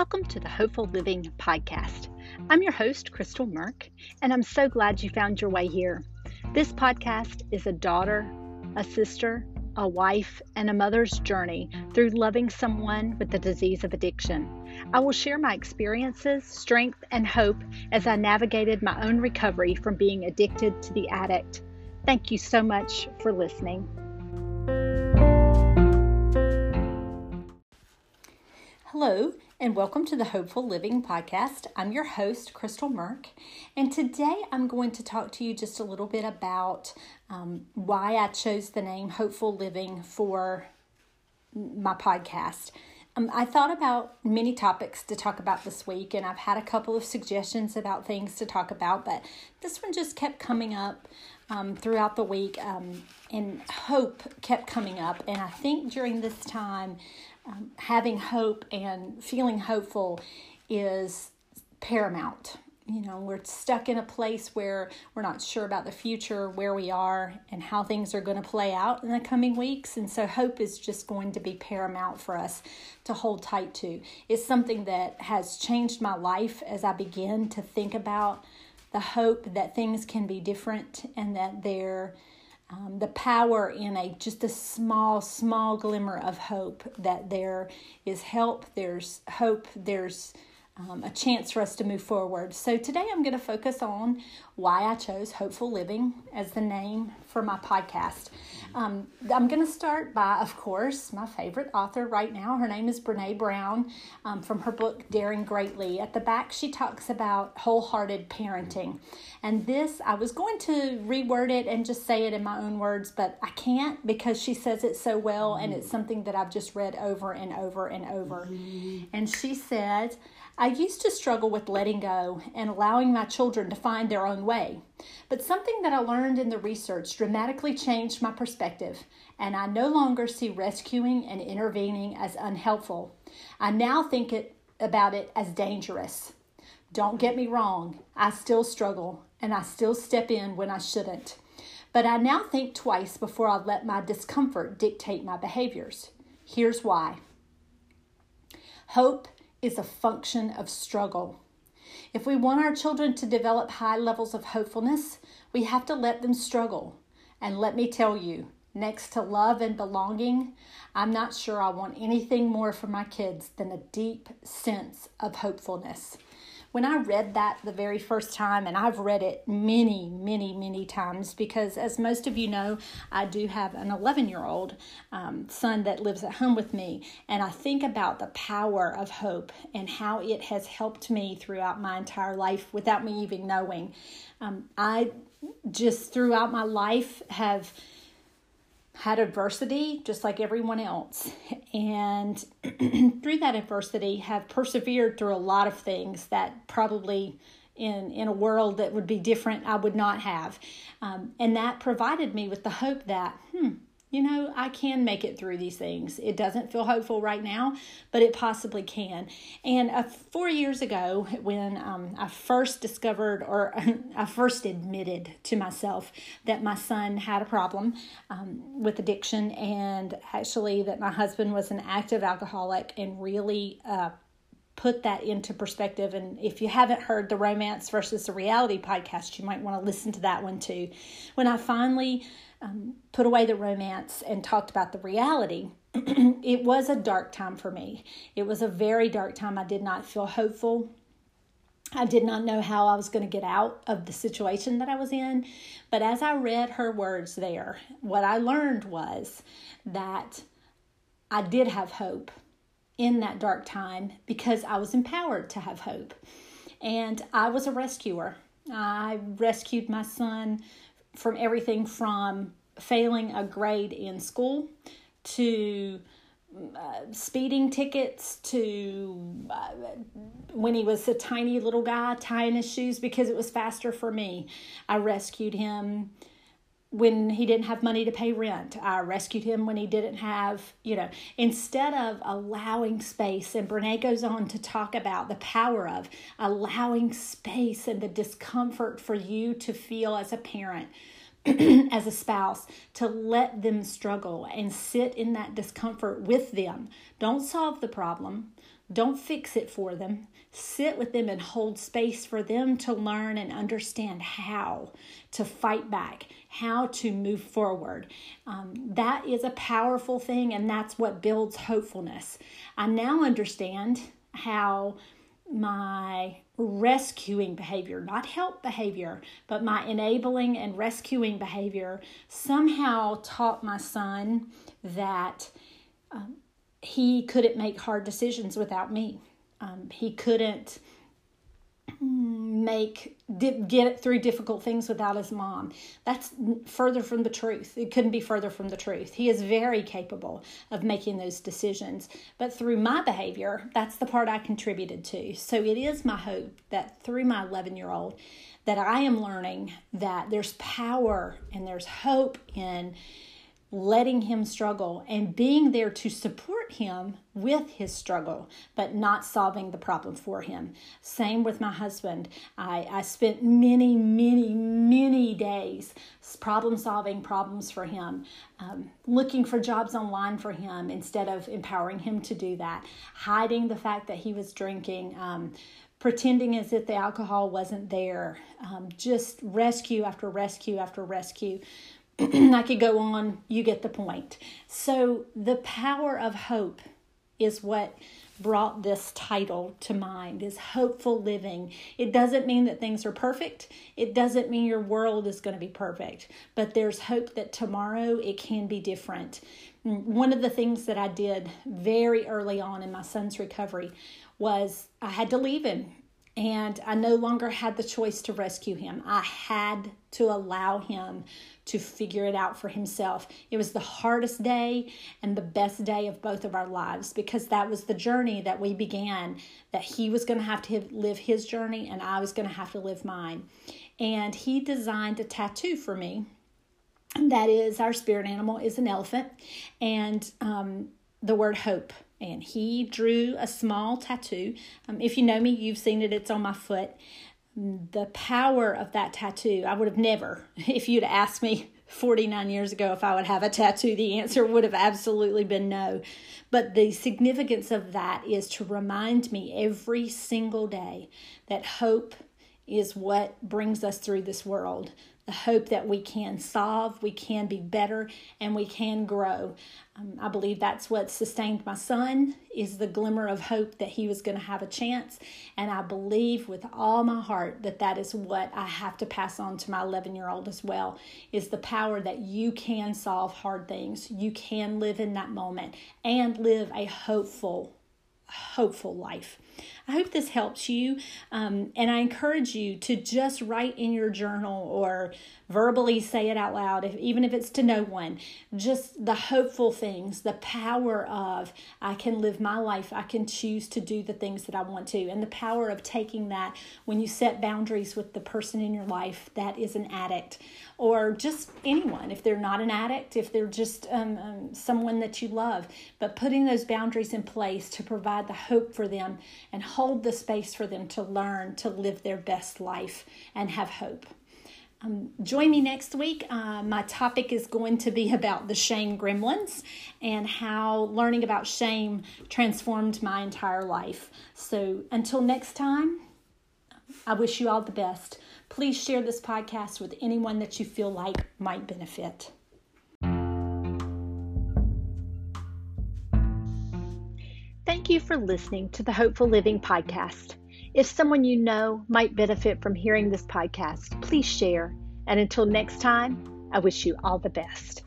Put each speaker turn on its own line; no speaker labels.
Welcome to the Hopeful Living Podcast. I'm your host, Crystal Merck, and I'm so glad you found your way here. This podcast is a daughter, a sister, a wife, and a mother's journey through loving someone with the disease of addiction. I will share my experiences, strength, and hope as I navigated my own recovery from being addicted to the addict. Thank you so much for listening. Hello, and welcome to the Hopeful Living Podcast. I'm your host, Crystal Merck, and today I'm going to talk to you just a little bit about um, why I chose the name Hopeful Living for my podcast. Um, I thought about many topics to talk about this week, and I've had a couple of suggestions about things to talk about, but this one just kept coming up um, throughout the week, um, and hope kept coming up. And I think during this time, um, having hope and feeling hopeful is paramount. You know, we're stuck in a place where we're not sure about the future, where we are, and how things are going to play out in the coming weeks. And so, hope is just going to be paramount for us to hold tight to. It's something that has changed my life as I begin to think about the hope that things can be different and that they're um, the power in a just a small small glimmer of hope that there is help there's hope there's um, a chance for us to move forward. So, today I'm going to focus on why I chose Hopeful Living as the name for my podcast. Um, I'm going to start by, of course, my favorite author right now. Her name is Brene Brown um, from her book Daring Greatly. At the back, she talks about wholehearted parenting. And this, I was going to reword it and just say it in my own words, but I can't because she says it so well and it's something that I've just read over and over and over. And she said, I used to struggle with letting go and allowing my children to find their own way. But something that I learned in the research dramatically changed my perspective, and I no longer see rescuing and intervening as unhelpful. I now think it, about it as dangerous. Don't get me wrong, I still struggle and I still step in when I shouldn't. But I now think twice before I let my discomfort dictate my behaviors. Here's why hope is a function of struggle. If we want our children to develop high levels of hopefulness, we have to let them struggle. And let me tell you, next to love and belonging, I'm not sure I want anything more for my kids than a deep sense of hopefulness when I read that the very first time, and I've read it many, many, many times because, as most of you know, I do have an 11 year old um, son that lives at home with me. And I think about the power of hope and how it has helped me throughout my entire life without me even knowing. Um, I just throughout my life have had adversity just like everyone else. And through that adversity have persevered through a lot of things that probably in in a world that would be different i would not have. Um, and that provided me with the hope that hmm you know, I can make it through these things. It doesn't feel hopeful right now, but it possibly can. And uh, four years ago, when um, I first discovered or I first admitted to myself that my son had a problem um, with addiction and actually that my husband was an active alcoholic and really uh, put that into perspective. And if you haven't heard the romance versus the reality podcast, you might want to listen to that one too. When I finally um, put away the romance and talked about the reality, it was a dark time for me. It was a very dark time. I did not feel hopeful. I did not know how I was going to get out of the situation that I was in. But as I read her words there, what I learned was that I did have hope in that dark time because I was empowered to have hope. And I was a rescuer. I rescued my son from everything from failing a grade in school to uh, speeding tickets to uh, when he was a tiny little guy tying his shoes because it was faster for me. I rescued him when he didn't have money to pay rent. I rescued him when he didn't have, you know, instead of allowing space. And Brene goes on to talk about the power of allowing space and the discomfort for you to feel as a parent. as a spouse to let them struggle and sit in that discomfort with them. Don't solve the problem. Don't fix it for them. Sit with them and hold space for them to learn and understand how to fight back, how to move forward. Um, that is a powerful thing, and that's what builds hopefulness. I now understand how my rescuing behavior, not help behavior, but my enabling and rescuing behavior somehow taught my son that um, he couldn't make hard decisions without me. Um, he couldn't make get through difficult things without his mom. That's further from the truth. It couldn't be further from the truth. He is very capable of making those decisions, but through my behavior, that's the part I contributed to. So it is my hope that through my 11-year-old that I am learning that there's power and there's hope in letting him struggle and being there to support him with his struggle, but not solving the problem for him. Same with my husband. I, I spent many, many, many days problem solving problems for him, um, looking for jobs online for him instead of empowering him to do that, hiding the fact that he was drinking. Um, pretending as if the alcohol wasn't there, um, just rescue after rescue after rescue I could go on, you get the point. So, the power of hope is what brought this title to mind is hopeful living. It doesn't mean that things are perfect. It doesn't mean your world is going to be perfect, but there's hope that tomorrow it can be different. One of the things that I did very early on in my son's recovery was I had to leave him and I no longer had the choice to rescue him. I had to allow him to figure it out for himself. It was the hardest day and the best day of both of our lives because that was the journey that we began, that he was going to have to live his journey and I was going to have to live mine. And he designed a tattoo for me. That is, our spirit animal is an elephant, and um, the word hope and he drew a small tattoo. Um, if you know me, you've seen it, it's on my foot the power of that tattoo. I would have never, if you'd asked me 49 years ago if I would have a tattoo, the answer would have absolutely been no. But the significance of that is to remind me every single day that hope is what brings us through this world, the hope that we can solve, we can be better, and we can grow. Um, I believe that's what sustained my son is the glimmer of hope that he was going to have a chance, and I believe with all my heart that that is what I have to pass on to my 11 year old as well is the power that you can solve hard things, you can live in that moment, and live a hopeful, hopeful life. I hope this helps you. Um, and I encourage you to just write in your journal or verbally say it out loud, if, even if it's to no one. Just the hopeful things, the power of I can live my life, I can choose to do the things that I want to, and the power of taking that when you set boundaries with the person in your life that is an addict or just anyone, if they're not an addict, if they're just um, um, someone that you love, but putting those boundaries in place to provide the hope for them and hold the space for them to learn to live their best life and have hope. Um, join me next week. Uh, my topic is going to be about the shame gremlins and how learning about shame transformed my entire life. So until next time, I wish you all the best. Please share this podcast with anyone that you feel like might benefit. Thank you for listening to the Hopeful Living Podcast. If someone you know might benefit from hearing this podcast, please share. And until next time, I wish you all the best.